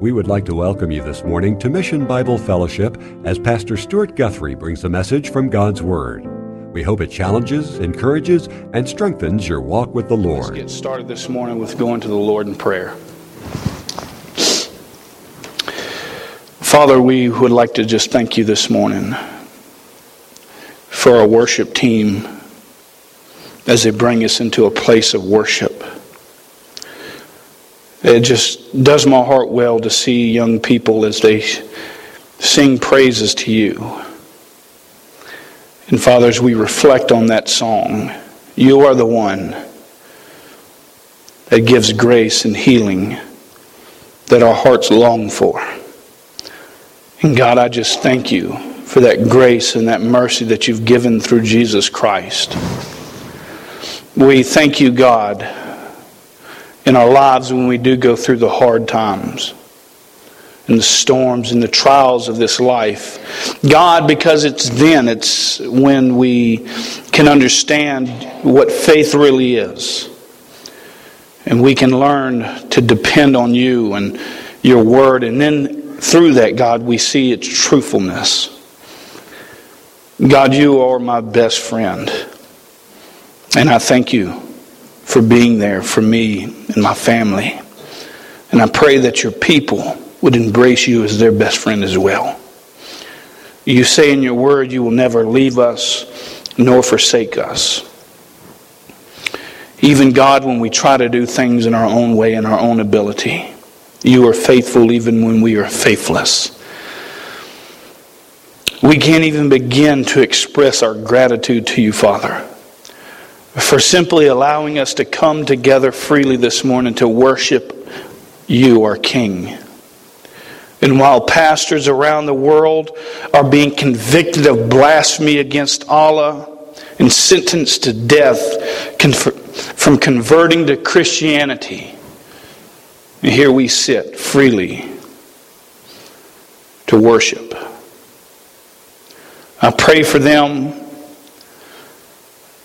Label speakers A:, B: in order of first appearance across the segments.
A: We would like to welcome you this morning to Mission Bible Fellowship as Pastor Stuart Guthrie brings a message from God's Word. We hope it challenges, encourages, and strengthens your walk with the Lord.
B: Let's get started this morning with going to the Lord in prayer. Father, we would like to just thank you this morning for our worship team as they bring us into a place of worship. It just does my heart well to see young people as they sing praises to you. And Father, as we reflect on that song, you are the one that gives grace and healing that our hearts long for. And God, I just thank you for that grace and that mercy that you've given through Jesus Christ. We thank you, God, in our lives when we do go through the hard times and the storms and the trials of this life. God, because it's then, it's when we can understand what faith really is. And we can learn to depend on you and your word. And then through that, God, we see its truthfulness. God, you are my best friend. And I thank you for being there for me and my family. And I pray that your people would embrace you as their best friend as well. You say in your word you will never leave us nor forsake us. Even God, when we try to do things in our own way and our own ability, you are faithful even when we are faithless. We can't even begin to express our gratitude to you, Father, for simply allowing us to come together freely this morning to worship you, our King. And while pastors around the world are being convicted of blasphemy against Allah and sentenced to death from converting to Christianity, and here we sit freely to worship. I pray for them.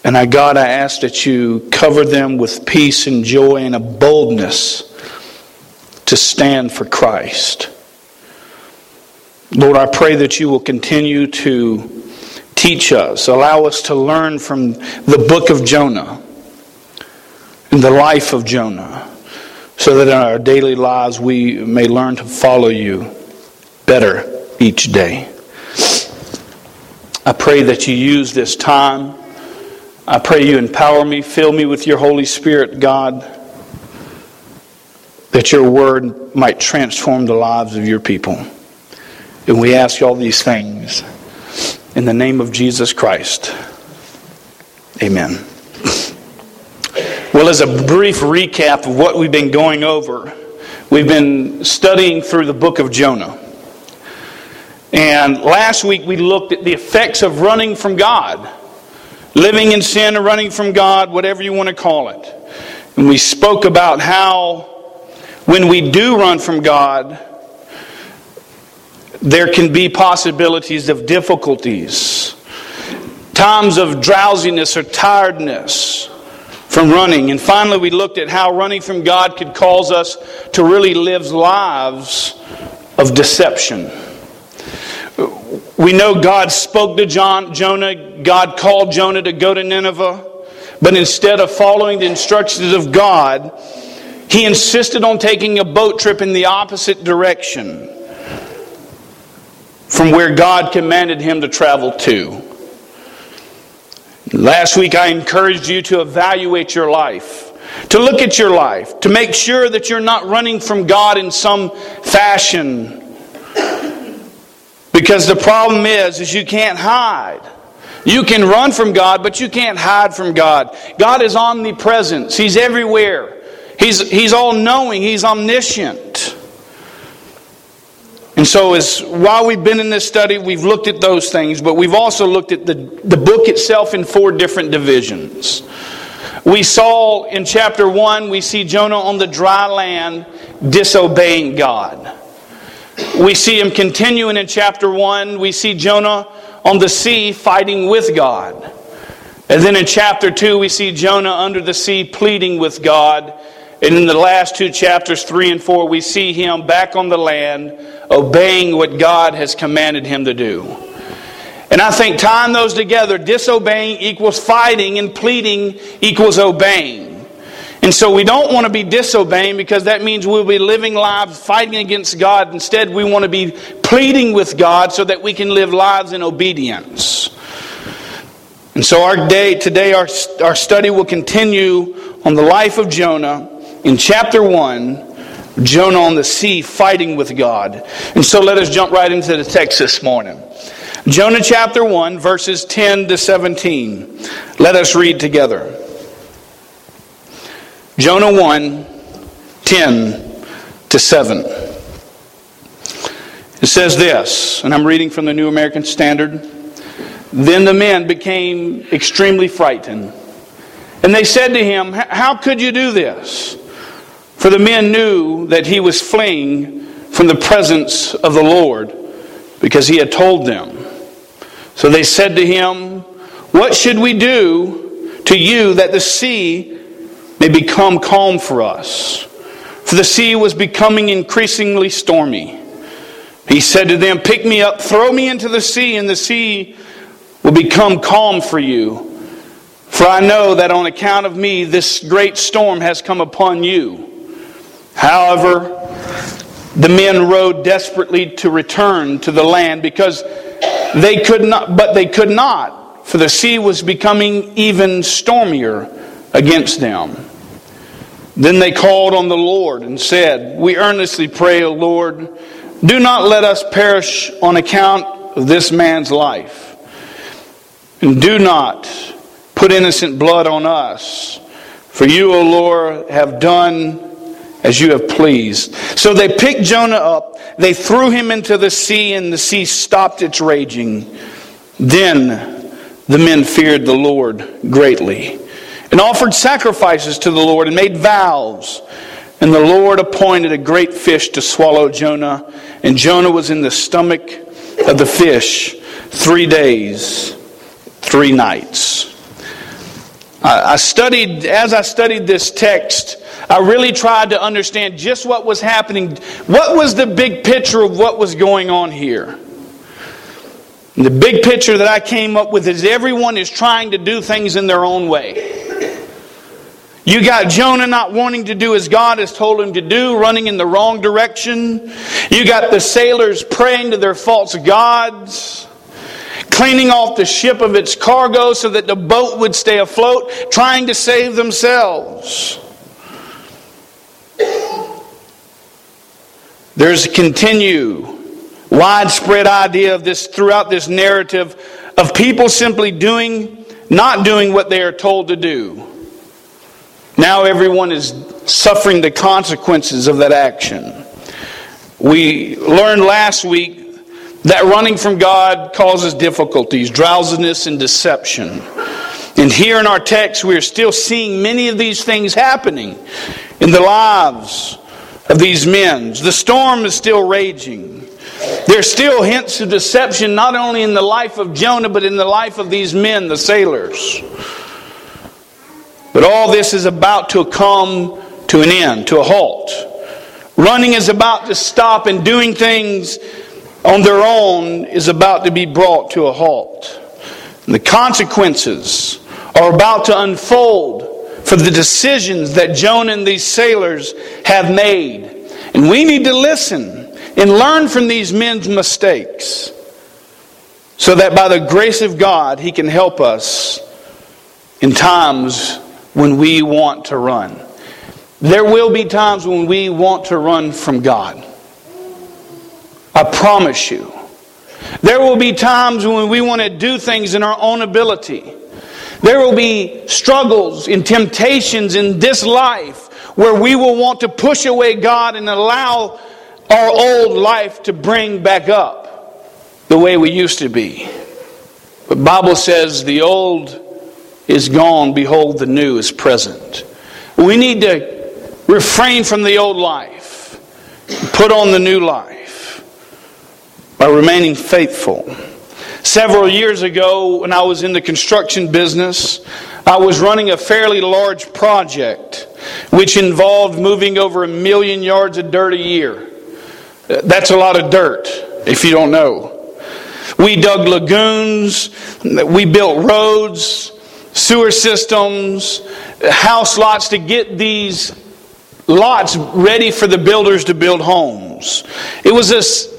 B: And I, God, I ask that you cover them with peace and joy and a boldness to stand for Christ. Lord, I pray that you will continue to teach us, allow us to learn from the book of Jonah and the life of Jonah, so that in our daily lives we may learn to follow you better each day. I pray that you use this time. I pray you empower me, fill me with your Holy Spirit, God, that your word might transform the lives of your people. And we ask all these things in the name of Jesus Christ. Amen. Well, as a brief recap of what we've been going over, we've been studying through the book of Jonah. And last week we looked at the effects of running from God. Living in sin or running from God, whatever you want to call it. And we spoke about how when we do run from God, there can be possibilities of difficulties, times of drowsiness or tiredness from running. And finally, we looked at how running from God could cause us to really live lives of deception. We know God spoke to John, Jonah. God called Jonah to go to Nineveh. But instead of following the instructions of God, he insisted on taking a boat trip in the opposite direction from where God commanded him to travel to. Last week, I encouraged you to evaluate your life, to look at your life, to make sure that you're not running from God in some fashion because the problem is, is you can't hide. You can run from God, but you can't hide from God. God is omnipresent. He's everywhere. He's, he's all knowing. He's omniscient. And so, as while we've been in this study, we've looked at those things, but we've also looked at the, the book itself in four different divisions. We saw in chapter one, we see Jonah on the dry land disobeying God. We see him continuing in chapter 1. We see Jonah on the sea fighting with God. And then in chapter 2, we see Jonah under the sea pleading with God. And in the last two chapters, 3 and 4, we see him back on the land obeying what God has commanded him to do. And I think tying those together, disobeying equals fighting and pleading equals obeying. And so we don't want to be disobeying because that means we'll be living lives fighting against God. Instead, we want to be pleading with God so that we can live lives in obedience. And so our day today our, our study will continue on the life of Jonah in chapter 1, Jonah on the sea fighting with God. And so let us jump right into the text this morning. Jonah chapter 1 verses 10 to 17. Let us read together. Jonah 1 10 to 7. It says this, and I'm reading from the New American Standard. Then the men became extremely frightened. And they said to him, How could you do this? For the men knew that he was fleeing from the presence of the Lord because he had told them. So they said to him, What should we do to you that the sea may become calm for us. For the sea was becoming increasingly stormy. He said to them, Pick me up, throw me into the sea, and the sea will become calm for you. For I know that on account of me, this great storm has come upon you. However, the men rowed desperately to return to the land because they could not, but they could not, for the sea was becoming even stormier against them. Then they called on the Lord and said, We earnestly pray, O Lord, do not let us perish on account of this man's life. And do not put innocent blood on us. For you, O Lord, have done as you have pleased. So they picked Jonah up, they threw him into the sea, and the sea stopped its raging. Then the men feared the Lord greatly and offered sacrifices to the Lord and made vows. And the Lord appointed a great fish to swallow Jonah, and Jonah was in the stomach of the fish three days, three nights. I studied, as I studied this text, I really tried to understand just what was happening. What was the big picture of what was going on here? The big picture that I came up with is everyone is trying to do things in their own way. You got Jonah not wanting to do as God has told him to do, running in the wrong direction. You got the sailors praying to their false gods, cleaning off the ship of its cargo so that the boat would stay afloat, trying to save themselves. There's a continue widespread idea of this throughout this narrative of people simply doing, not doing what they are told to do. Now everyone is suffering the consequences of that action. We learned last week that running from God causes difficulties, drowsiness, and deception. And here in our text, we are still seeing many of these things happening in the lives of these men. The storm is still raging. There's still hints of deception not only in the life of Jonah, but in the life of these men, the sailors. But all this is about to come to an end, to a halt. Running is about to stop, and doing things on their own is about to be brought to a halt. And the consequences are about to unfold for the decisions that Jonah and these sailors have made. And we need to listen and learn from these men's mistakes so that by the grace of God, He can help us in times when we want to run. There will be times when we want to run from God. I promise you. There will be times when we want to do things in our own ability. There will be struggles and temptations in this life where we will want to push away God and allow our old life to bring back up the way we used to be. But Bible says the old is gone, behold, the new is present. We need to refrain from the old life, put on the new life by remaining faithful. Several years ago, when I was in the construction business, I was running a fairly large project. which involved moving over a million yards of dirt a year. That's a lot of dirt, if you don't know. We dug lagoons, we built roads, sewer systems, house lots to get these lots ready for the builders to build homes. It was a,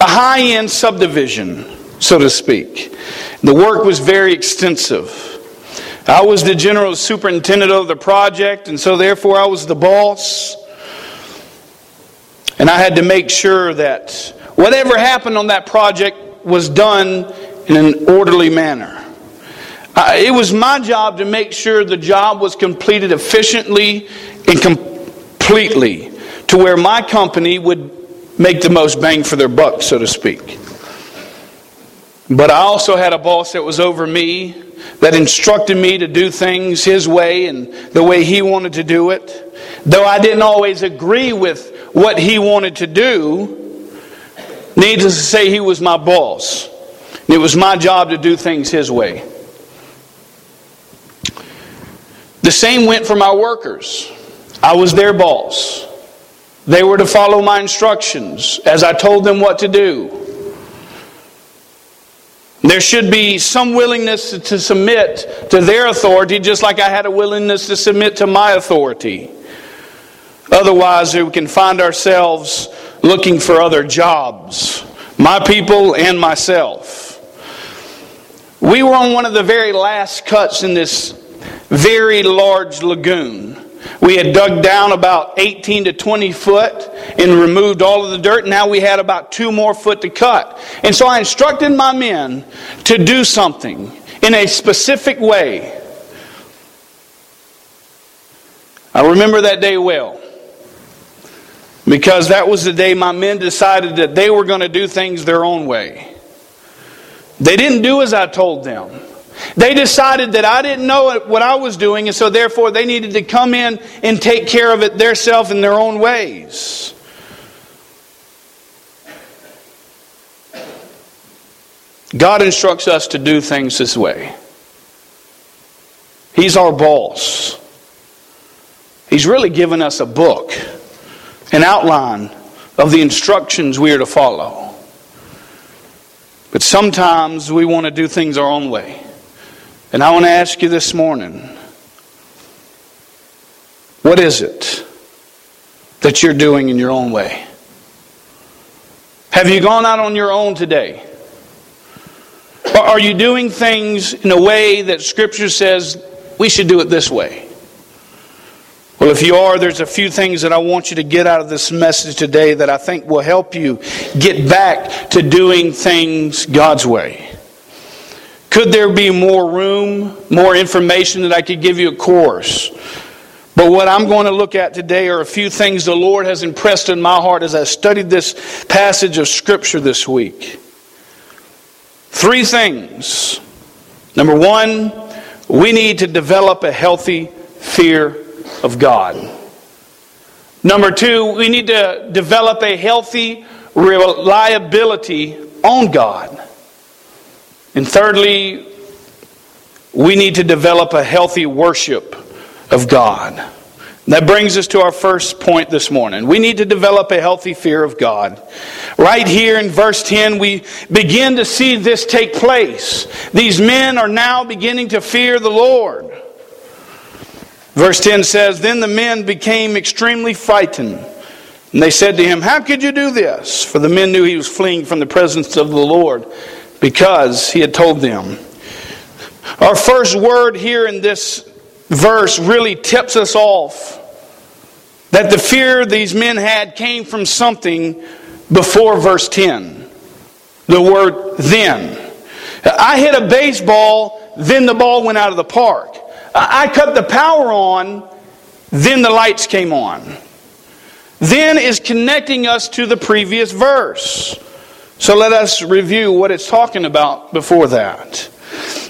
B: a high end subdivision, so to speak. The work was very extensive. I was the general superintendent of the project, and so therefore I was the boss. And I had to make sure that whatever happened on that project was done in an orderly manner. Uh, it was my job to make sure the job was completed efficiently and completely to where my company would make the most bang for their buck, so to speak. But I also had a boss that was over me that instructed me to do things his way and the way he wanted to do it. Though I didn't always agree with what he wanted to do, needless to say, he was my boss. It was my job to do things his way. The same went for my workers. I was their boss. They were to follow my instructions as I told them what to do. There should be some willingness to submit to their authority, just like I had a willingness to submit to my authority. Otherwise, we can find ourselves looking for other jobs, my people and myself. We were on one of the very last cuts in this very large lagoon. We had dug down about 18 to 20 foot and removed all of the dirt. Now we had about two more foot to cut. And so I instructed my men to do something in a specific way. I remember that day well. Because that was the day my men decided that they were going to do things their own way. They didn't do as I told them. They decided that I didn't know what I was doing, and so therefore they needed to come in and take care of it themselves in their own ways. God instructs us to do things this way. He's our boss. He's really given us a book, an outline of the instructions we are to follow. But sometimes we want to do things our own way. And I want to ask you this morning what is it that you're doing in your own way? Have you gone out on your own today? Or are you doing things in a way that Scripture says we should do it this way? Well, if you are, there's a few things that I want you to get out of this message today that I think will help you get back to doing things God's way. Could there be more room, more information that I could give you a course? But what I'm going to look at today are a few things the Lord has impressed in my heart as I studied this passage of Scripture this week. Three things. Number one, we need to develop a healthy fear of God. Number two, we need to develop a healthy reliability on God. And thirdly, we need to develop a healthy worship of God. That brings us to our first point this morning. We need to develop a healthy fear of God. Right here in verse 10, we begin to see this take place. These men are now beginning to fear the Lord. Verse 10 says, Then the men became extremely frightened. And they said to him, How could you do this? For the men knew he was fleeing from the presence of the Lord because he had told them. Our first word here in this verse really tips us off that the fear these men had came from something before verse 10. The word then. I hit a baseball, then the ball went out of the park. I cut the power on, then the lights came on. Then is connecting us to the previous verse. So let us review what it's talking about before that.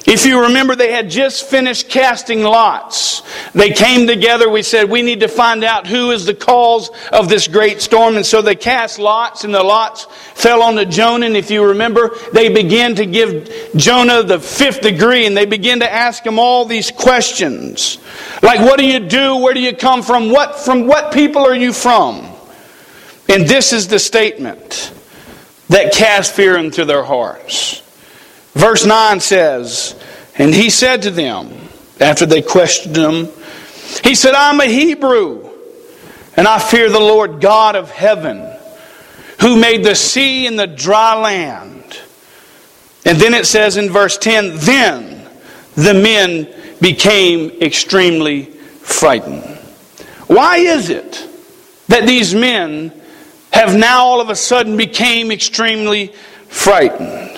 B: If you remember, they had just finished casting lots. They came together. We said, we need to find out who is the cause of this great storm. And so they cast lots, and the lots fell on Jonah. And if you remember, they began to give Jonah the fifth degree, and they began to ask him all these questions. Like, what do you do? Where do you come from? What, from what people are you from? And this is the statement that cast fear into their hearts. Verse 9 says, And he said to them, after they questioned him, He said, I'm a Hebrew, and I fear the Lord God of heaven, who made the sea and the dry land. And then it says in verse 10, Then the men became extremely frightened. Why is it that these men have now all of a sudden became extremely frightened?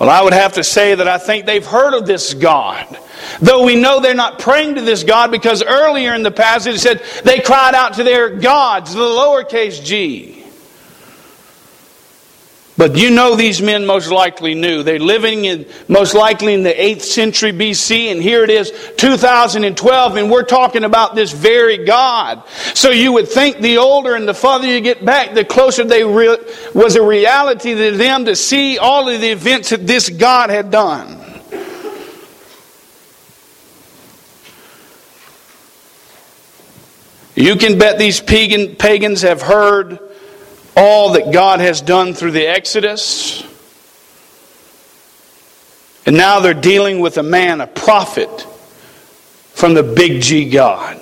B: Well, I would have to say that I think they've heard of this God. Though we know they're not praying to this God because earlier in the passage it said they cried out to their gods, the lowercase g. But you know these men most likely knew. They're living in most likely in the 8th century BC, and here it is 2012, and we're talking about this very God. So you would think the older and the farther you get back, the closer they re- was a reality to them to see all of the events that this God had done. You can bet these pagan, pagans have heard all that God has done through the Exodus. And now they're dealing with a man, a prophet from the big G God.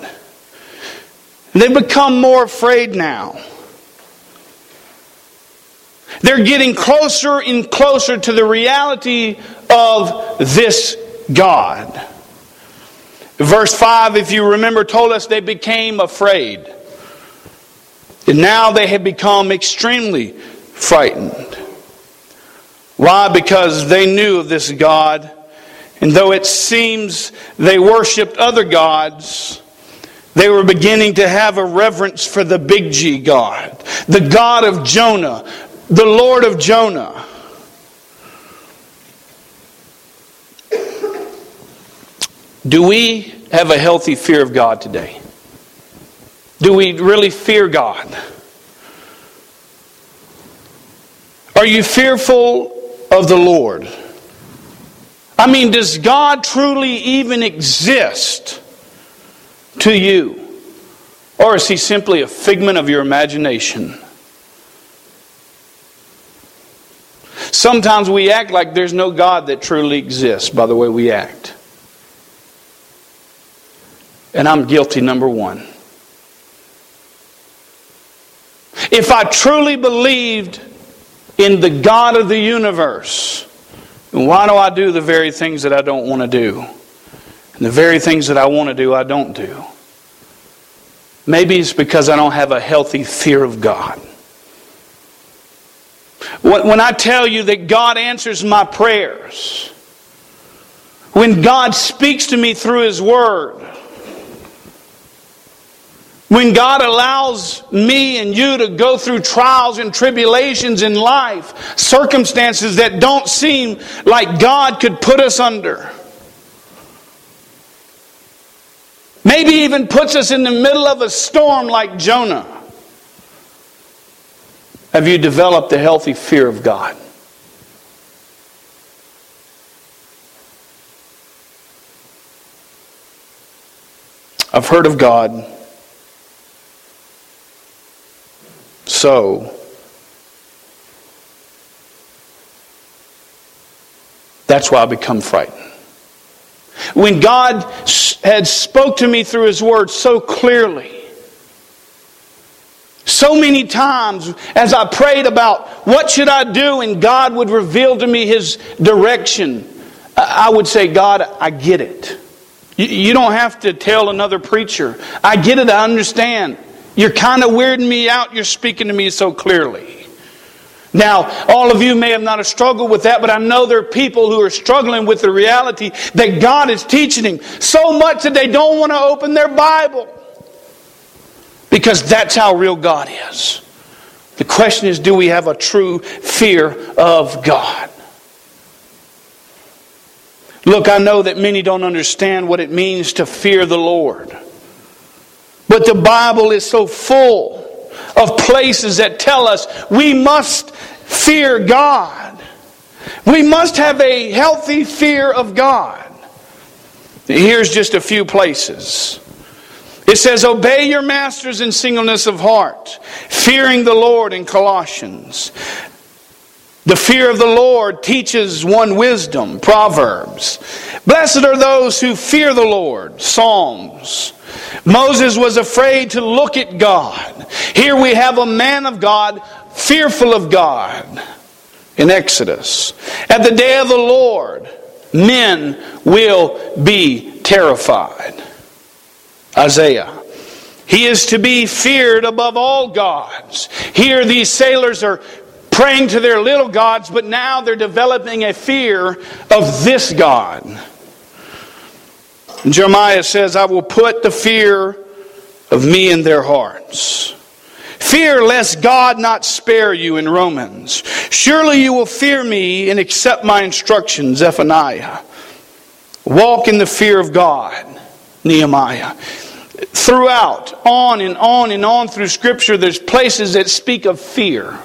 B: And they become more afraid now. They're getting closer and closer to the reality of this God. Verse 5, if you remember, told us they became afraid. And now they had become extremely frightened. Why? Because they knew of this God. And though it seems they worshiped other gods, they were beginning to have a reverence for the big G God, the God of Jonah, the Lord of Jonah. Do we have a healthy fear of God today? Do we really fear God? Are you fearful of the Lord? I mean, does God truly even exist to you? Or is he simply a figment of your imagination? Sometimes we act like there's no God that truly exists by the way we act. And I'm guilty, number one. If I truly believed in the God of the universe, why do I do the very things that I don't want to do? And the very things that I want to do, I don't do. Maybe it's because I don't have a healthy fear of God. When I tell you that God answers my prayers, when God speaks to me through His Word, when God allows me and you to go through trials and tribulations in life, circumstances that don't seem like God could put us under. Maybe even puts us in the middle of a storm like Jonah. Have you developed a healthy fear of God? I've heard of God so. That's why I become frightened. When God had spoke to me through his word so clearly, so many times as I prayed about what should I do and God would reveal to me his direction, I would say, God, I get it. You don't have to tell another preacher. I get it, I understand. You're kind of weirding me out. You're speaking to me so clearly. Now, all of you may have not struggled with that, but I know there are people who are struggling with the reality that God is teaching them so much that they don't want to open their Bible. Because that's how real God is. The question is do we have a true fear of God? Look, I know that many don't understand what it means to fear the Lord. But the Bible is so full of places that tell us we must fear God. We must have a healthy fear of God. Here's just a few places. It says, Obey your masters in singleness of heart, fearing the Lord in Colossians. The fear of the Lord teaches one wisdom, Proverbs. Blessed are those who fear the Lord, Psalms. Moses was afraid to look at God. Here we have a man of God, fearful of God, in Exodus. At the day of the Lord, men will be terrified. Isaiah. He is to be feared above all gods. Here, these sailors are praying to their little gods, but now they're developing a fear of this God. And Jeremiah says, I will put the fear of me in their hearts. Fear lest God not spare you in Romans. Surely you will fear me and accept my instructions, Zephaniah. Walk in the fear of God, Nehemiah. Throughout, on and on and on through Scripture, there's places that speak of fear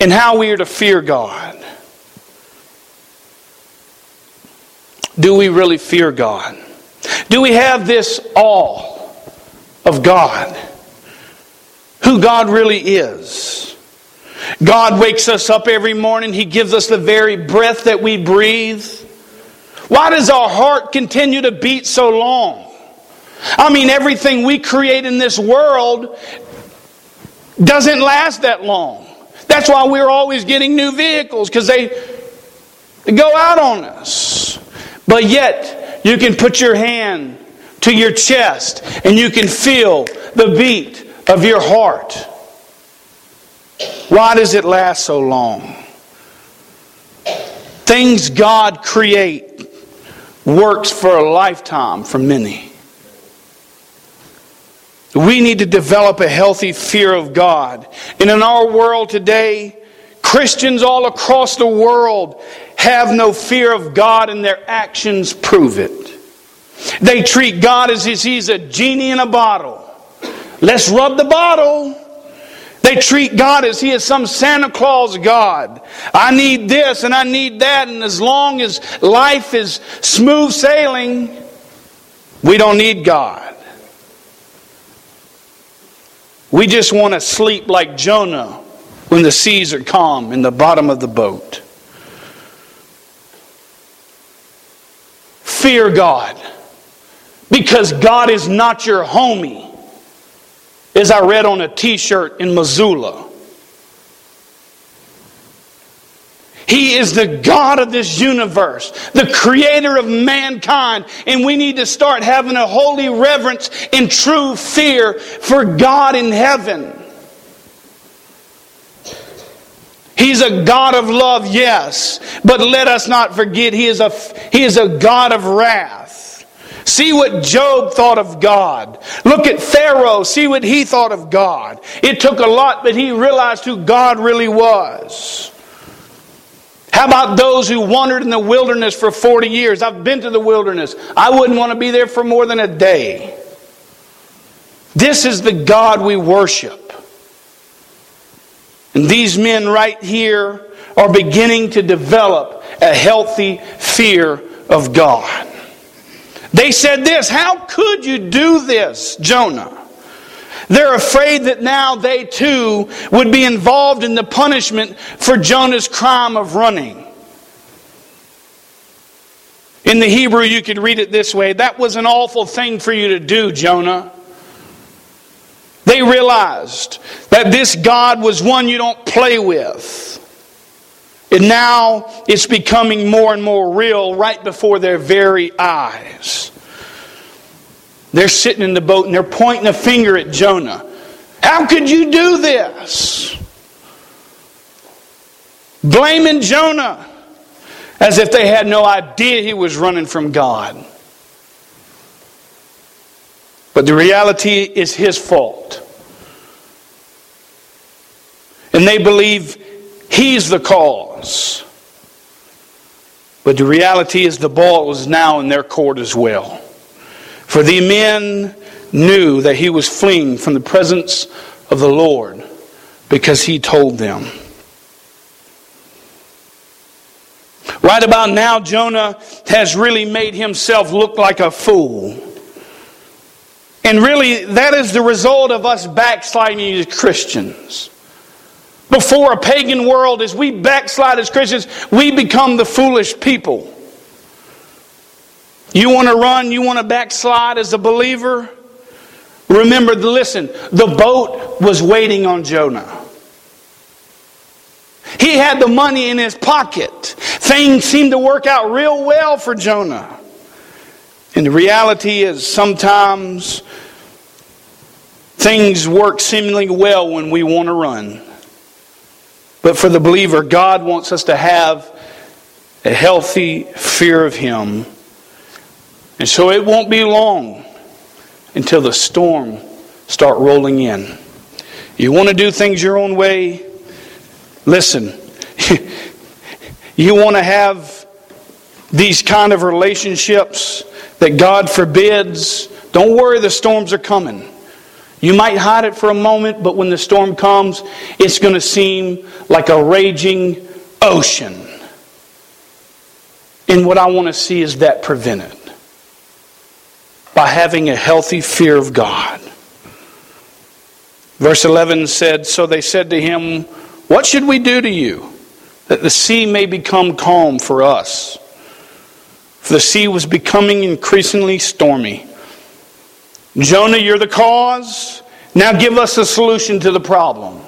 B: and how we are to fear God. Do we really fear God? Do we have this awe of God? Who God really is? God wakes us up every morning. He gives us the very breath that we breathe. Why does our heart continue to beat so long? I mean, everything we create in this world doesn't last that long. That's why we're always getting new vehicles because they, go out on us. But yet, you can put your hand to your chest and you can feel the beat of your heart. Why does it last so long? Things God create works for a lifetime for many. We need to develop a healthy fear of God. And in our world today, Christians all across the world have no fear of God and their actions prove it. They treat God as if He's a genie in a bottle. Let's rub the bottle. They treat God as He is some Santa Claus God. I need this and I need that, and as long as life is smooth sailing, we don't need God. We just want to sleep like Jonah when the seas are calm in the bottom of the boat. Fear God because God is not your homie, as I read on a t shirt in Missoula. He is the God of this universe, the creator of mankind, and we need to start having a holy reverence and true fear for God in heaven. He's a God of love, yes, but let us not forget he is a, he is a God of wrath. See what Job thought of God. Look at Pharaoh. See what he thought of God. It took a lot, but he realized who God really was. How about those who wandered in the wilderness for 40 years? I've been to the wilderness. I wouldn't want to be there for more than a day. This is the God we worship. And these men right here are beginning to develop a healthy fear of God. They said this How could you do this, Jonah? They're afraid that now they too would be involved in the punishment for Jonah's crime of running. In the Hebrew, you could read it this way That was an awful thing for you to do, Jonah. They realized that this God was one you don't play with. And now it's becoming more and more real right before their very eyes. They're sitting in the boat and they're pointing a finger at Jonah. How could you do this? Blaming Jonah as if they had no idea he was running from God. But the reality is his fault. And they believe he's the cause. But the reality is the ball is now in their court as well. For the men knew that he was fleeing from the presence of the Lord because he told them. Right about now, Jonah has really made himself look like a fool. And really, that is the result of us backsliding as Christians. Before a pagan world, as we backslide as Christians, we become the foolish people. You want to run, you want to backslide as a believer? Remember, listen, the boat was waiting on Jonah. He had the money in his pocket. Things seemed to work out real well for Jonah. And the reality is sometimes things work seemingly well when we want to run. But for the believer, God wants us to have a healthy fear of Him. And so it won't be long until the storm start rolling in. You want to do things your own way? Listen. you want to have these kind of relationships that God forbids? Don't worry, the storms are coming. You might hide it for a moment, but when the storm comes, it's going to seem like a raging ocean. And what I want to see is that prevented by having a healthy fear of God. Verse 11 said So they said to him, What should we do to you that the sea may become calm for us? For the sea was becoming increasingly stormy. Jonah, you're the cause. Now give us a solution to the problem.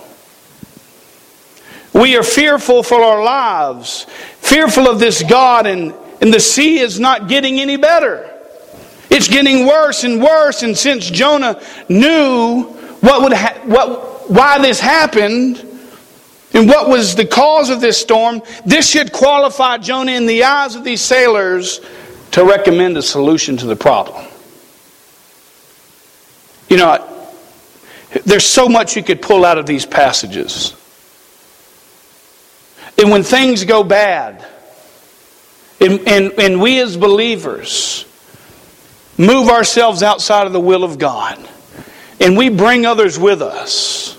B: We are fearful for our lives, fearful of this God, and, and the sea is not getting any better. It's getting worse and worse. And since Jonah knew what would ha- what, why this happened and what was the cause of this storm, this should qualify Jonah in the eyes of these sailors to recommend a solution to the problem. You know, there's so much you could pull out of these passages. And when things go bad, and, and, and we as believers, move ourselves outside of the will of God and we bring others with us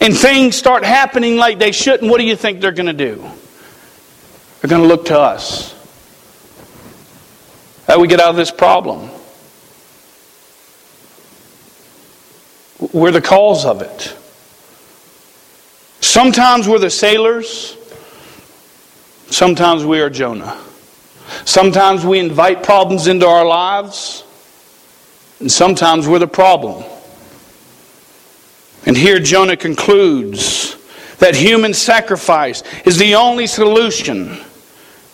B: and things start happening like they shouldn't, what do you think they're going to do? They're going to look to us. How do we get out of this problem? We're the cause of it. Sometimes we're the sailors, sometimes we are Jonah. Sometimes we invite problems into our lives, and sometimes we're the problem. And here Jonah concludes that human sacrifice is the only solution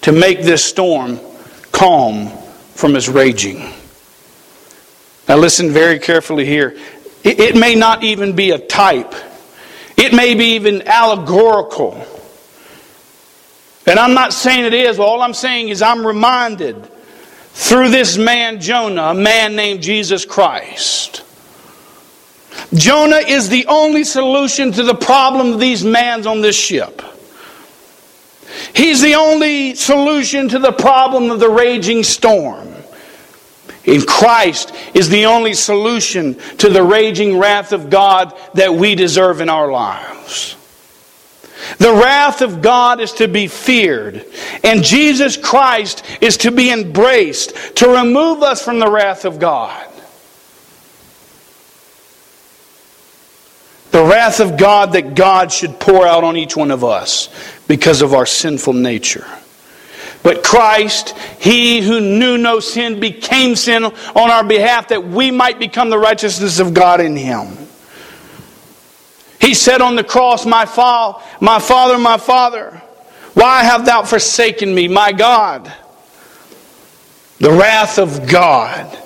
B: to make this storm calm from its raging. Now, listen very carefully here. It may not even be a type, it may be even allegorical and I'm not saying it is, all I'm saying is I'm reminded through this man Jonah, a man named Jesus Christ. Jonah is the only solution to the problem of these men on this ship. He's the only solution to the problem of the raging storm. In Christ is the only solution to the raging wrath of God that we deserve in our lives. The wrath of God is to be feared, and Jesus Christ is to be embraced to remove us from the wrath of God. The wrath of God that God should pour out on each one of us because of our sinful nature. But Christ, He who knew no sin, became sin on our behalf that we might become the righteousness of God in Him. He said on the cross, My, fa- my Father, my Father, why have thou forsaken me, my God? The wrath of God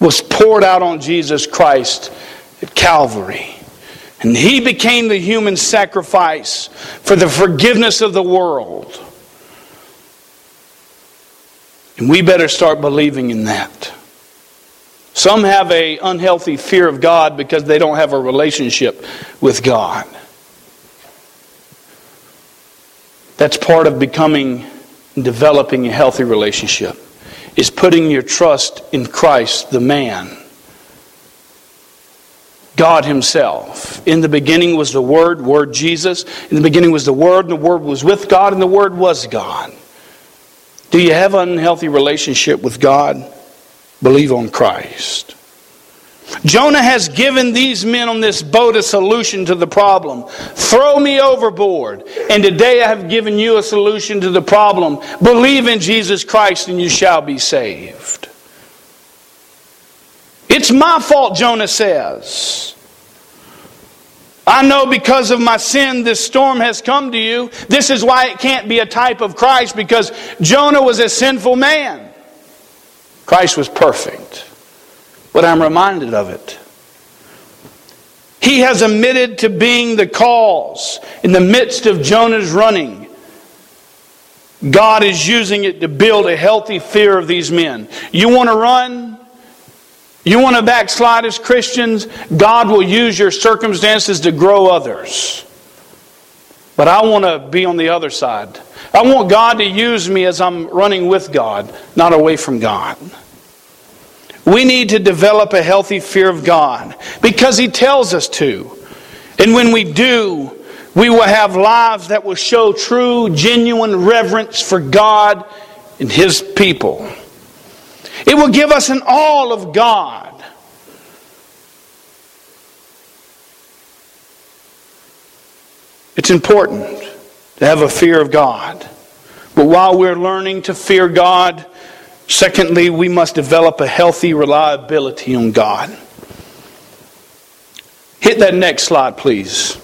B: was poured out on Jesus Christ at Calvary. And he became the human sacrifice for the forgiveness of the world. And we better start believing in that. Some have a unhealthy fear of God because they don't have a relationship with God. That's part of becoming in developing a healthy relationship is putting your trust in Christ, the man. God Himself. In the beginning was the Word, Word Jesus. In the beginning was the Word, and the Word was with God, and the Word was God. Do you have an unhealthy relationship with God? Believe on Christ. Jonah has given these men on this boat a solution to the problem. Throw me overboard. And today I have given you a solution to the problem. Believe in Jesus Christ and you shall be saved. It's my fault, Jonah says. I know because of my sin this storm has come to you. This is why it can't be a type of Christ because Jonah was a sinful man. Christ was perfect but I'm reminded of it. He has admitted to being the cause in the midst of Jonah's running. God is using it to build a healthy fear of these men. You want to run? You want to backslide as Christians? God will use your circumstances to grow others. But I want to be on the other side. I want God to use me as I'm running with God, not away from God. We need to develop a healthy fear of God because He tells us to. And when we do, we will have lives that will show true, genuine reverence for God and His people. It will give us an all of God. It's important to have a fear of God. But while we're learning to fear God, Secondly, we must develop a healthy reliability on God. Hit that next slide, please.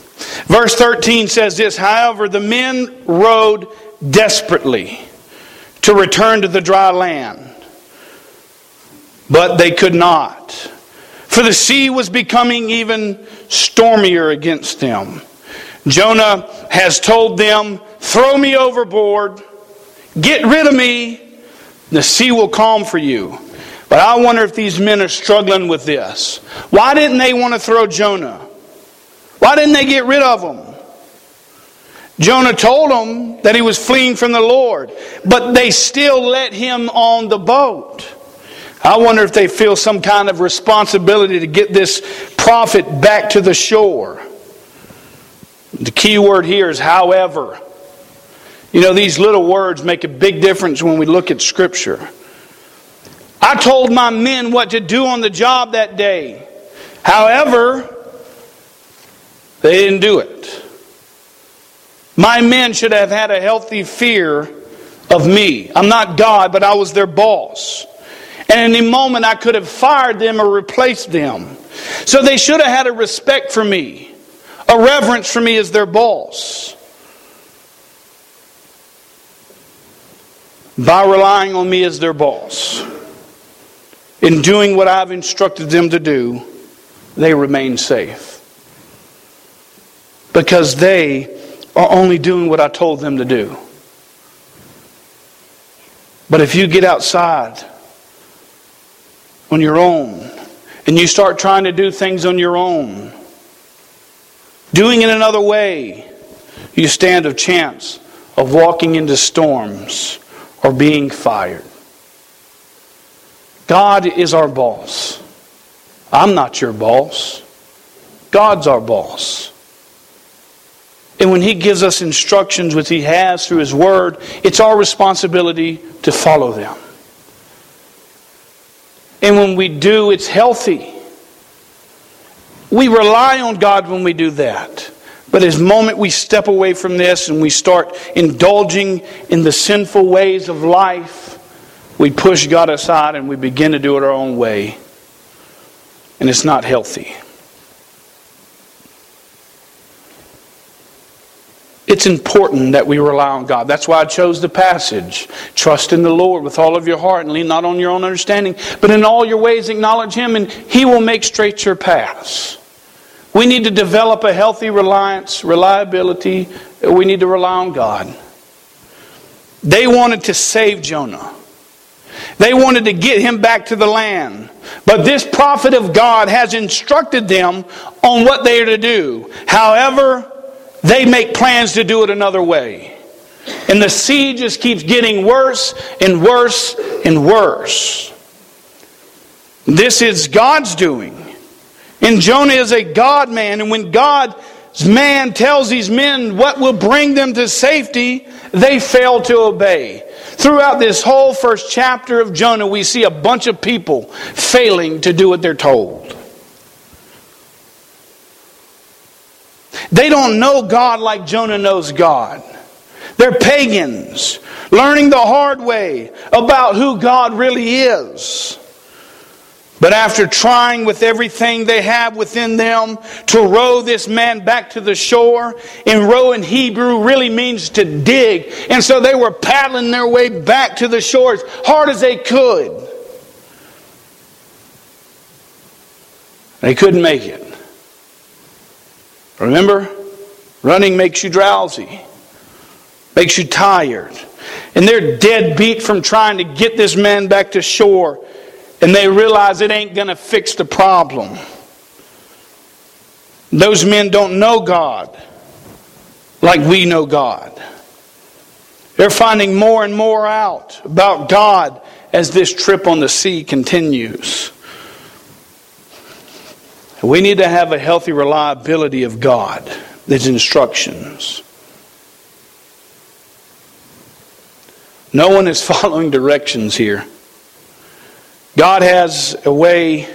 B: Verse 13 says this However, the men rowed desperately to return to the dry land, but they could not. For the sea was becoming even stormier against them. Jonah has told them, Throw me overboard, get rid of me, the sea will calm for you. But I wonder if these men are struggling with this. Why didn't they want to throw Jonah? Why didn't they get rid of him? Jonah told them that he was fleeing from the Lord, but they still let him on the boat. I wonder if they feel some kind of responsibility to get this prophet back to the shore. The key word here is however. You know, these little words make a big difference when we look at Scripture. I told my men what to do on the job that day. However, they didn't do it. My men should have had a healthy fear of me. I'm not God, but I was their boss. And in any moment, I could have fired them or replaced them. So they should have had a respect for me, a reverence for me as their boss. by relying on me as their boss. In doing what I've instructed them to do, they remain safe. Because they are only doing what I told them to do. But if you get outside on your own and you start trying to do things on your own, doing it another way, you stand a chance of walking into storms or being fired. God is our boss. I'm not your boss. God's our boss. And when He gives us instructions, which He has through His Word, it's our responsibility to follow them. And when we do, it's healthy. We rely on God when we do that. But as moment we step away from this and we start indulging in the sinful ways of life, we push God aside and we begin to do it our own way. And it's not healthy. It's important that we rely on God. That's why I chose the passage. Trust in the Lord with all of your heart and lean not on your own understanding, but in all your ways acknowledge Him, and He will make straight your paths. We need to develop a healthy reliance, reliability. We need to rely on God. They wanted to save Jonah. They wanted to get him back to the land. But this prophet of God has instructed them on what they are to do. However, they make plans to do it another way. And the sea just keeps getting worse and worse and worse. This is God's doing. And Jonah is a God man. And when God's man tells these men what will bring them to safety, they fail to obey. Throughout this whole first chapter of Jonah, we see a bunch of people failing to do what they're told. They don't know God like Jonah knows God. They're pagans, learning the hard way about who God really is. But after trying with everything they have within them to row this man back to the shore, and row in Hebrew really means to dig. And so they were paddling their way back to the shore as hard as they could. They couldn't make it. Remember? Running makes you drowsy, makes you tired. And they're dead beat from trying to get this man back to shore and they realize it ain't going to fix the problem. Those men don't know God like we know God. They're finding more and more out about God as this trip on the sea continues. We need to have a healthy reliability of God, His instructions. No one is following directions here. God has a way,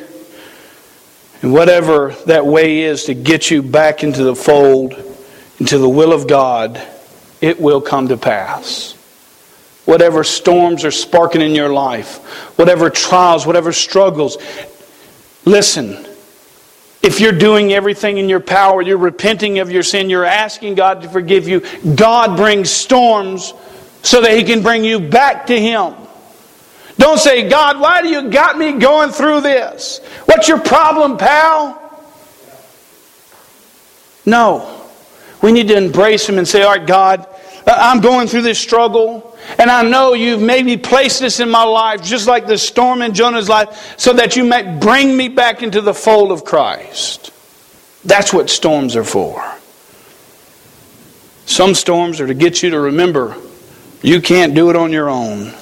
B: and whatever that way is to get you back into the fold, into the will of God, it will come to pass. Whatever storms are sparking in your life, whatever trials, whatever struggles, listen. If you're doing everything in your power, you're repenting of your sin, you're asking God to forgive you, God brings storms so that He can bring you back to Him. Don't say, God, why do you got me going through this? What's your problem, pal? No. We need to embrace Him and say, All right, God, I'm going through this struggle, and I know you've maybe placed this in my life, just like the storm in Jonah's life, so that you might bring me back into the fold of Christ. That's what storms are for. Some storms are to get you to remember you can't do it on your own.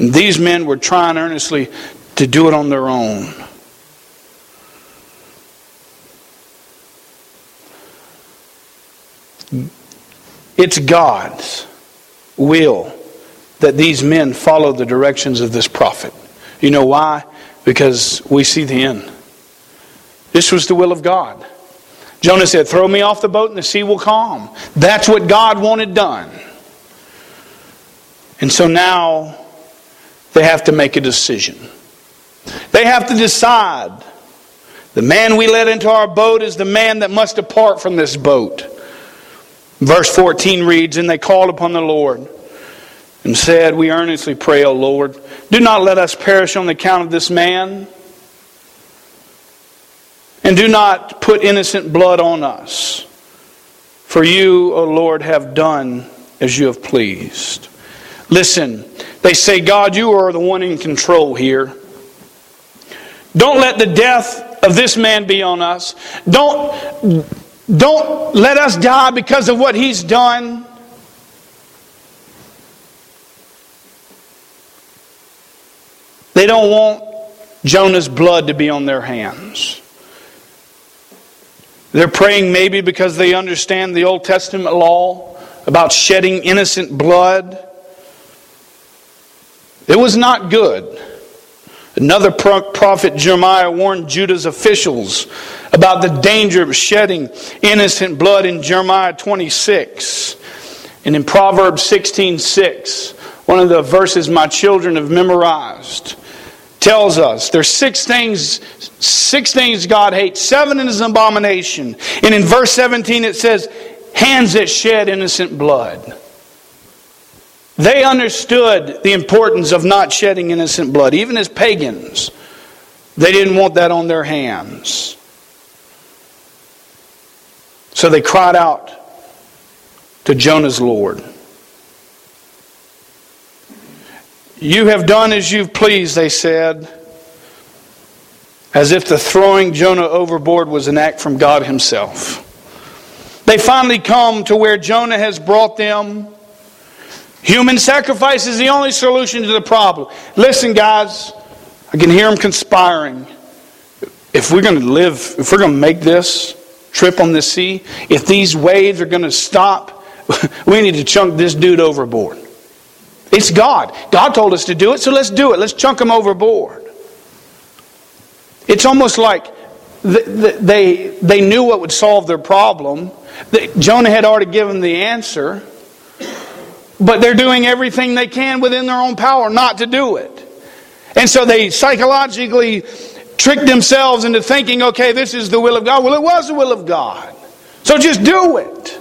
B: These men were trying earnestly to do it on their own. It's God's will that these men follow the directions of this prophet. You know why? Because we see the end. This was the will of God. Jonah said, Throw me off the boat and the sea will calm. That's what God wanted done. And so now they have to make a decision. They have to decide the man we let into our boat is the man that must depart from this boat. Verse 14 reads, And they called upon the Lord and said, We earnestly pray, O Lord, do not let us perish on the account of this man, and do not put innocent blood on us. For you, O Lord, have done as you have pleased. Listen, they say, God, you are the one in control here. Don't let the death of this man be on us. Don't, don't let us die because of what he's done. They don't want Jonah's blood to be on their hands. They're praying maybe because they understand the Old Testament law about shedding innocent blood. It was not good. Another prophet, Jeremiah, warned Judah's officials about the danger of shedding innocent blood in Jeremiah 26. And in Proverbs 16 6, one of the verses my children have memorized, tells us there's six things six things God hates. Seven is an abomination. And in verse 17 it says, hands that shed innocent blood. They understood the importance of not shedding innocent blood, even as pagans. They didn't want that on their hands. So they cried out to Jonah's Lord. You have done as you've pleased, they said, as if the throwing Jonah overboard was an act from God Himself. They finally come to where Jonah has brought them Human sacrifice is the only solution to the problem. Listen, guys, I can hear them conspiring. If we're going to live, if we're going to make this trip on the sea, if these waves are going to stop, we need to chunk this dude overboard. It's God. God told us to do it, so let's do it. Let's chunk him overboard. It's almost like they, they knew what would solve their problem. Jonah had already given the answer, but they're doing everything they can within their own power not to do it. And so they psychologically trick themselves into thinking, okay, this is the will of God. Well, it was the will of God. So just do it.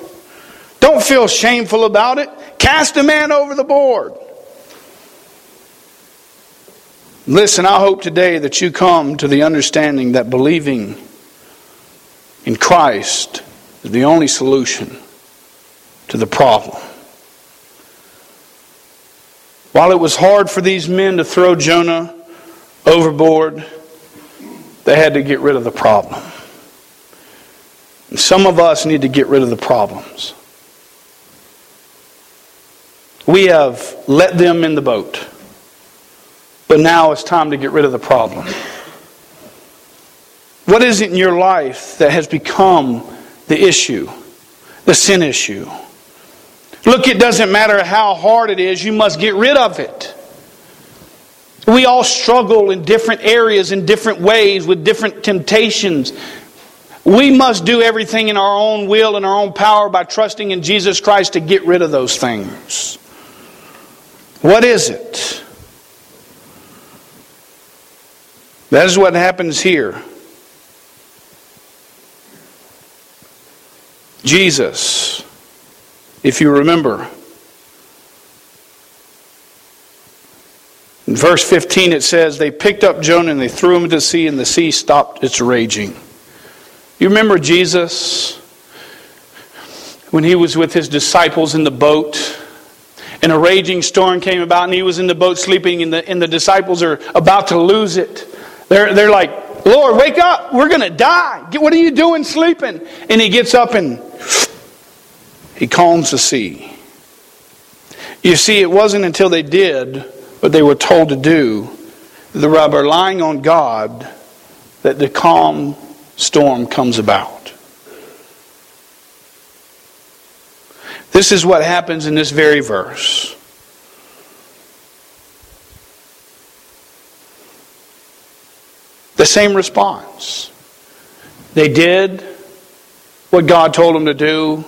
B: Don't feel shameful about it. Cast a man over the board. Listen, I hope today that you come to the understanding that believing in Christ is the only solution to the problem. While it was hard for these men to throw Jonah overboard, they had to get rid of the problem. And some of us need to get rid of the problems. We have let them in the boat, but now it's time to get rid of the problem. What is it in your life that has become the issue, the sin issue? Look, it doesn't matter how hard it is, you must get rid of it. We all struggle in different areas, in different ways, with different temptations. We must do everything in our own will and our own power by trusting in Jesus Christ to get rid of those things. What is it? That is what happens here. Jesus if you remember. In verse 15 it says, They picked up Jonah and they threw him into the sea, and the sea stopped its raging. You remember Jesus when he was with his disciples in the boat? And a raging storm came about, and he was in the boat sleeping, and the, and the disciples are about to lose it. They're, they're like, Lord, wake up. We're going to die. What are you doing sleeping? And he gets up and he calms the sea. You see, it wasn't until they did what they were told to do, the rubber relying on God, that the calm storm comes about. This is what happens in this very verse. The same response. They did what God told them to do.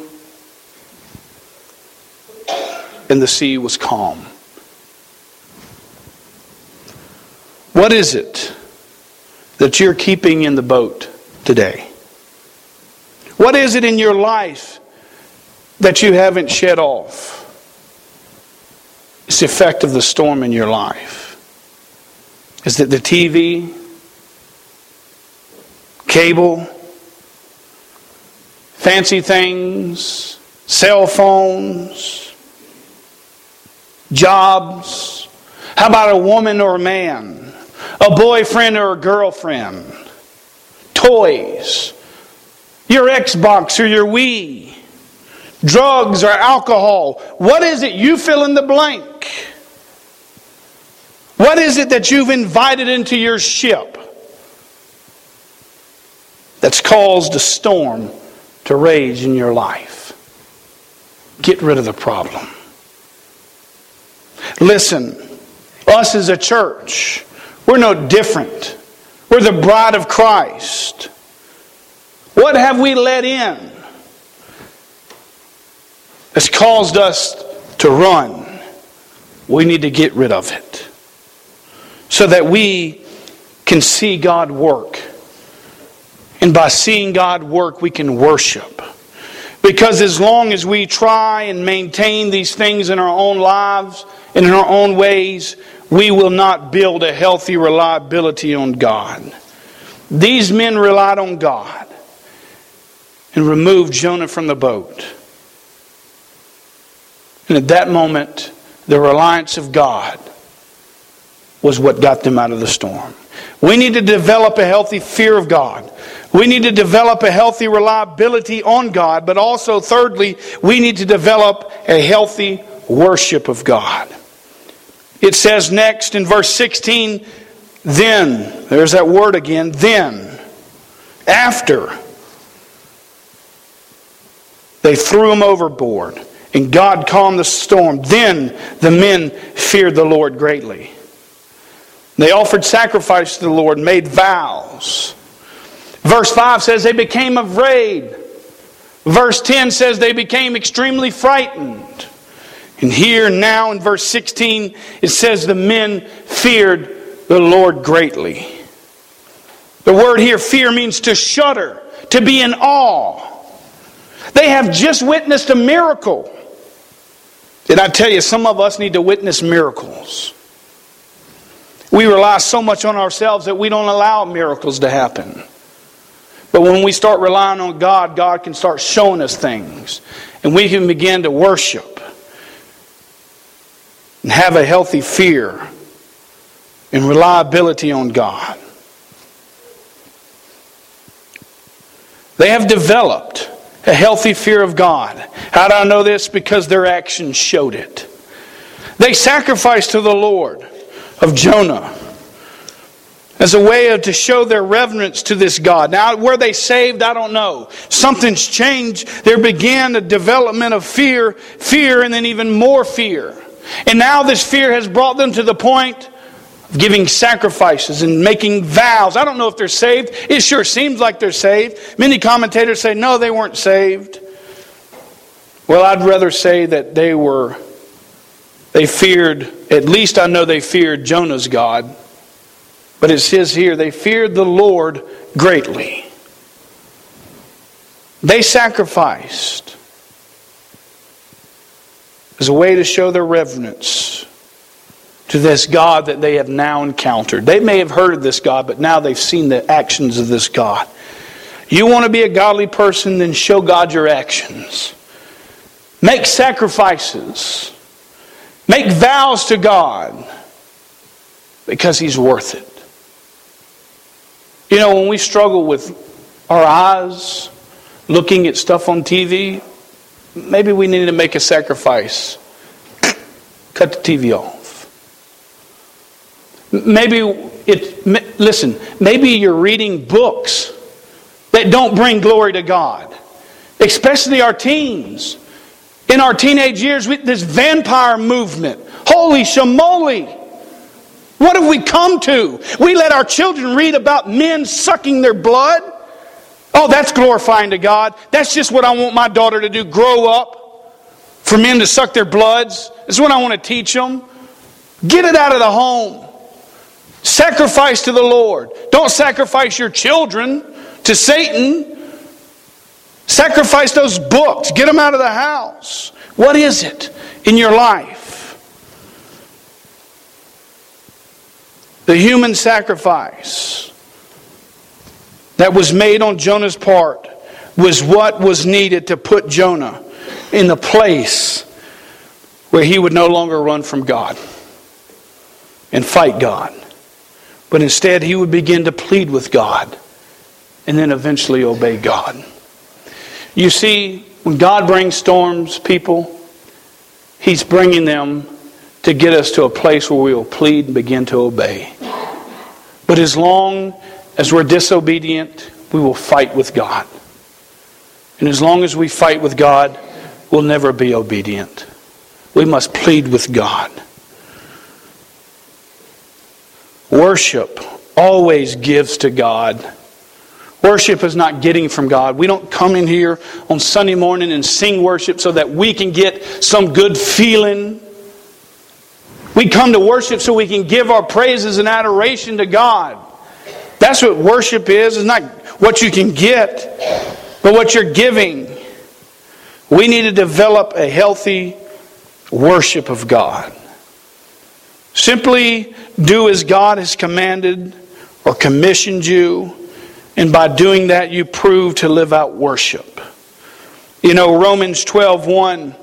B: And the sea was calm. What is it that you're keeping in the boat today? What is it in your life that you haven't shed off? It's the effect of the storm in your life. Is it the TV, cable, fancy things, cell phones, jobs? How about a woman or a man? A boyfriend or a girlfriend? Toys? Your Xbox or your Wii? Drugs or alcohol? What is it? You fill in the blank. What is it that you've invited into your ship that's caused a storm to rage in your life? Get rid of the problem. Listen, us as a church, we're no different. We're the bride of Christ. What have we let in that's caused us to run? We need to get rid of it so that we can see God work. And by seeing God work, we can worship. Because as long as we try and maintain these things in our own lives, and in our own ways, we will not build a healthy reliability on God. These men relied on God and removed Jonah from the boat. And at that moment, the reliance of God was what got them out of the storm. We need to develop a healthy fear of God. We need to develop a healthy reliability on God, but also, thirdly, we need to develop a healthy worship of God. It says next in verse 16, then, there's that word again, then, after they threw him overboard and God calmed the storm, then the men feared the Lord greatly. They offered sacrifice to the Lord, made vows. Verse 5 says they became afraid. Verse 10 says they became extremely frightened. And here now in verse 16, it says the men feared the Lord greatly. The word here, fear, means to shudder, to be in awe. They have just witnessed a miracle. Did I tell you, some of us need to witness miracles. We rely so much on ourselves that we don't allow miracles to happen. But when we start relying on God, God can start showing us things. And we can begin to worship and have a healthy fear and reliability on God. They have developed a healthy fear of God. How do I know this? Because their actions showed it. They sacrificed to the Lord of Jonah as a way of, to show their reverence to this God. Now, were they saved? I don't know. Something's changed. There began a development of fear, fear, and then even more fear. And now this fear has brought them to the point of giving sacrifices and making vows. I don't know if they're saved. It sure seems like they're saved. Many commentators say, no, they weren't saved. Well, I'd rather say that they were, they feared, at least I know they feared Jonah's God but it says here, they feared the Lord greatly. They sacrificed as a way to show their reverence to this God that they have now encountered. They may have heard of this God, but now they've seen the actions of this God. You want to be a godly person, then show God your actions. Make sacrifices. Make vows to God because He's worth it. You know, when we struggle with our eyes, looking at stuff on TV, maybe we need to make a sacrifice. Cut the TV off. Maybe it, listen, maybe you're reading books that don't bring glory to God, especially our teens. In our teenage years, with this vampire movement. Holy shamoli! What have we come to? We let our children read about men sucking their blood. Oh, that's glorifying to God. That's just what I want my daughter to do grow up for men to suck their bloods. This is what I want to teach them. Get it out of the home. Sacrifice to the Lord. Don't sacrifice your children to Satan. Sacrifice those books. Get them out of the house. What is it in your life? The human sacrifice that was made on Jonah's part was what was needed to put Jonah in the place where he would no longer run from God and fight God. But instead, he would begin to plead with God and then eventually obey God. You see, when God brings storms, people, He's bringing them to get us to a place where we will plead and begin to obey. But as long as we're disobedient, we will fight with God. And as long as we fight with God, we'll never be obedient. We must plead with God. Worship always gives to God. Worship is not getting from God. We don't come in here on Sunday morning and sing worship so that we can get some good feeling we come to worship so we can give our praises and adoration to God. That's what worship is. It's not what you can get, but what you're giving. We need to develop a healthy worship of God. Simply do as God has commanded or commissioned you, and by doing that, you prove to live out worship. You know, Romans 12 1,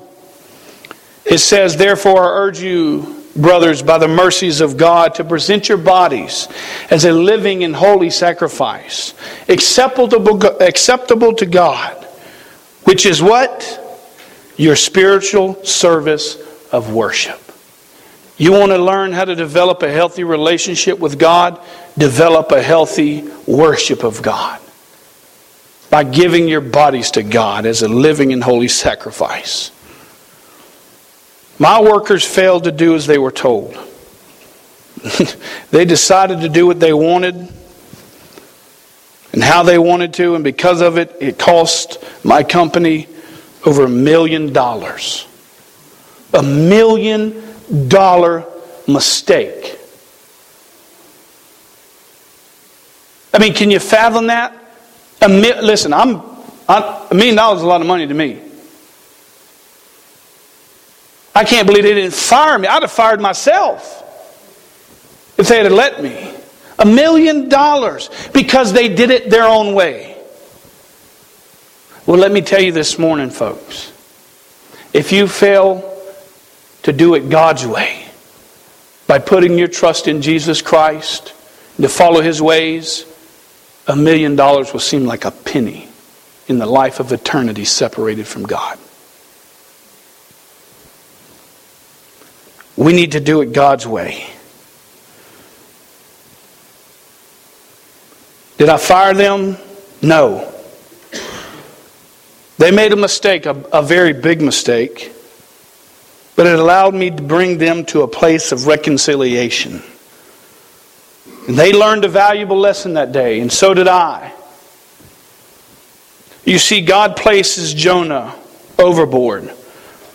B: it says, Therefore, I urge you brothers, by the mercies of God, to present your bodies as a living and holy sacrifice, acceptable, acceptable to God, which is what? Your spiritual service of worship. You want to learn how to develop a healthy relationship with God? Develop a healthy worship of God by giving your bodies to God as a living and holy sacrifice. My workers failed to do as they were told. they decided to do what they wanted and how they wanted to, and because of it, it cost my company over a million dollars. A million dollar mistake. I mean, can you fathom that? A mi- listen, I'm, I, a million dollars is a lot of money to me. I can't believe they didn't fire me. I'd have fired myself if they had let me. A million dollars because they did it their own way. Well, let me tell you this morning, folks. If you fail to do it God's way, by putting your trust in Jesus Christ, to follow His ways, a million dollars will seem like a penny in the life of eternity separated from God. We need to do it God's way. Did I fire them? No. They made a mistake, a, a, very big mistake, but it allowed me to bring them to a place of reconciliation. And they learned a valuable lesson that day, and so did I. You see, God places Jonah overboard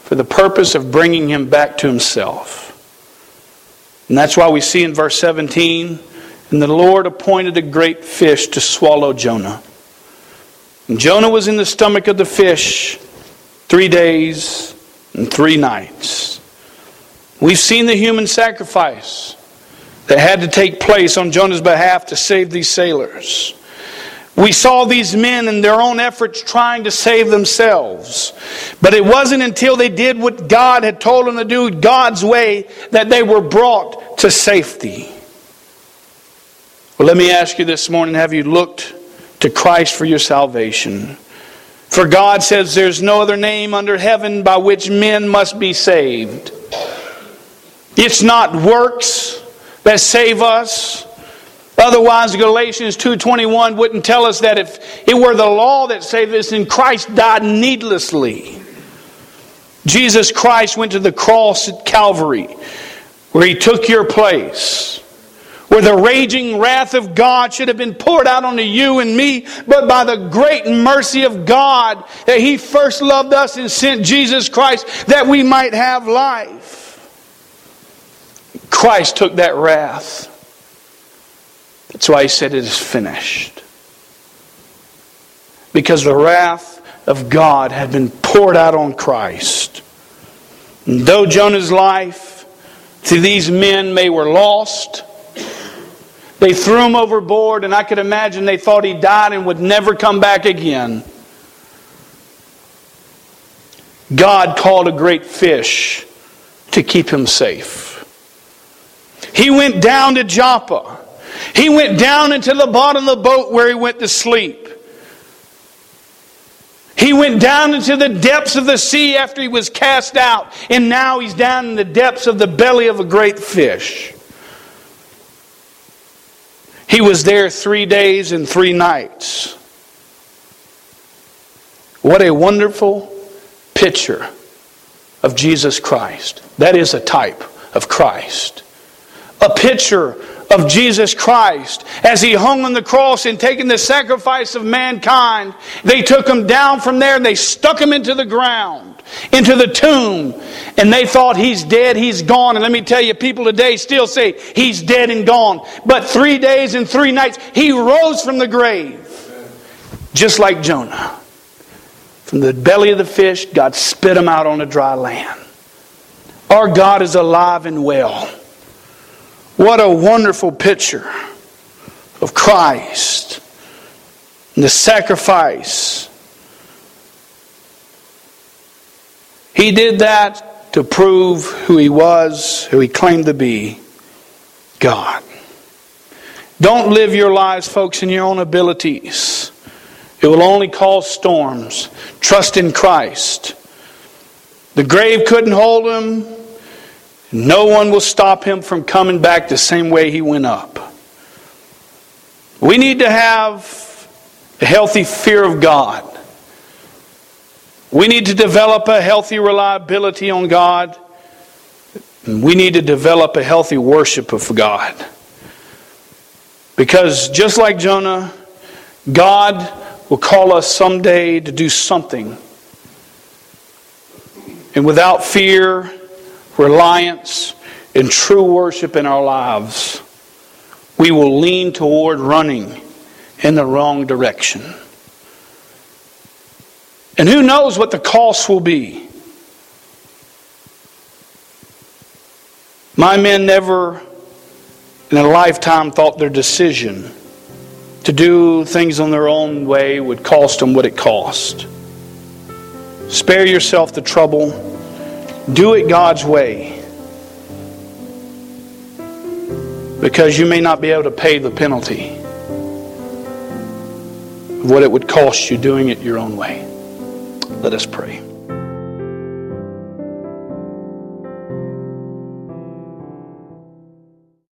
B: for the purpose of bringing him back to himself. And that's why we see in verse 17 and the Lord appointed a great fish to swallow Jonah. And Jonah was in the stomach of the fish three days and three nights. We've seen the human sacrifice that had to take place on Jonah's behalf to save these sailors. We saw these men in their own efforts trying to save themselves. But it wasn't until they did what God had told them to do God's way that they were brought to safety. Well, let me ask you this morning have you looked to Christ for your salvation? For God says there's no other name under heaven by which men must be saved. It's not works that save us. Otherwise, Galatians 2.21 wouldn't tell us that if it were the law that saved us, then Christ died needlessly. Jesus Christ went to the cross at Calvary, where he took your place where the raging wrath of God should have been poured out onto you and me, but by the great mercy of God that He first loved us and sent Jesus Christ that we might have life. Christ took that wrath. That's why He said it is finished. Because the wrath of God had been poured out on Christ. And though Jonah's life to these men may were lost, they threw him overboard, and I could imagine they thought he died and would never come back again. God called a great fish to keep him safe. He went down to Joppa. He went down into the bottom of the boat where he went to sleep. He went down into the depths of the sea after he was cast out, and now he's down in the depths of the belly of a great fish. He was there three days and three nights. What a wonderful picture of Jesus Christ. That is a type of Christ. A picture of Jesus Christ as he hung on the cross and taking the sacrifice of mankind. They took him down from there and they stuck him into the ground into the tomb and they thought he's dead, he's gone. And let me tell you, people today still say he's dead and gone. But three days and three nights, he rose from the grave. Just like Jonah. From the belly of the fish, God spit him out on a dry land. Our God is alive and well. What a wonderful picture of Christ and the sacrifice He did that to prove who he was, who he claimed to be God. Don't live your lives, folks, in your own abilities. It will only cause storms. Trust in Christ. The grave couldn't hold him. No one will stop him from coming back the same way he went up. We need to have a healthy fear of God. We need to develop a healthy reliability on God. We need to develop a healthy worship of God. Because just like Jonah, God will call us someday to do something. And without fear, reliance, and true worship in our lives, we will lean toward running in the wrong direction. And who knows what the cost will be? My men never in a lifetime thought their decision to do things on their own way would cost them what it cost. Spare yourself the trouble. Do it God's way. Because you may not be able to pay the penalty of what it would cost you doing it your own way. Let us pray.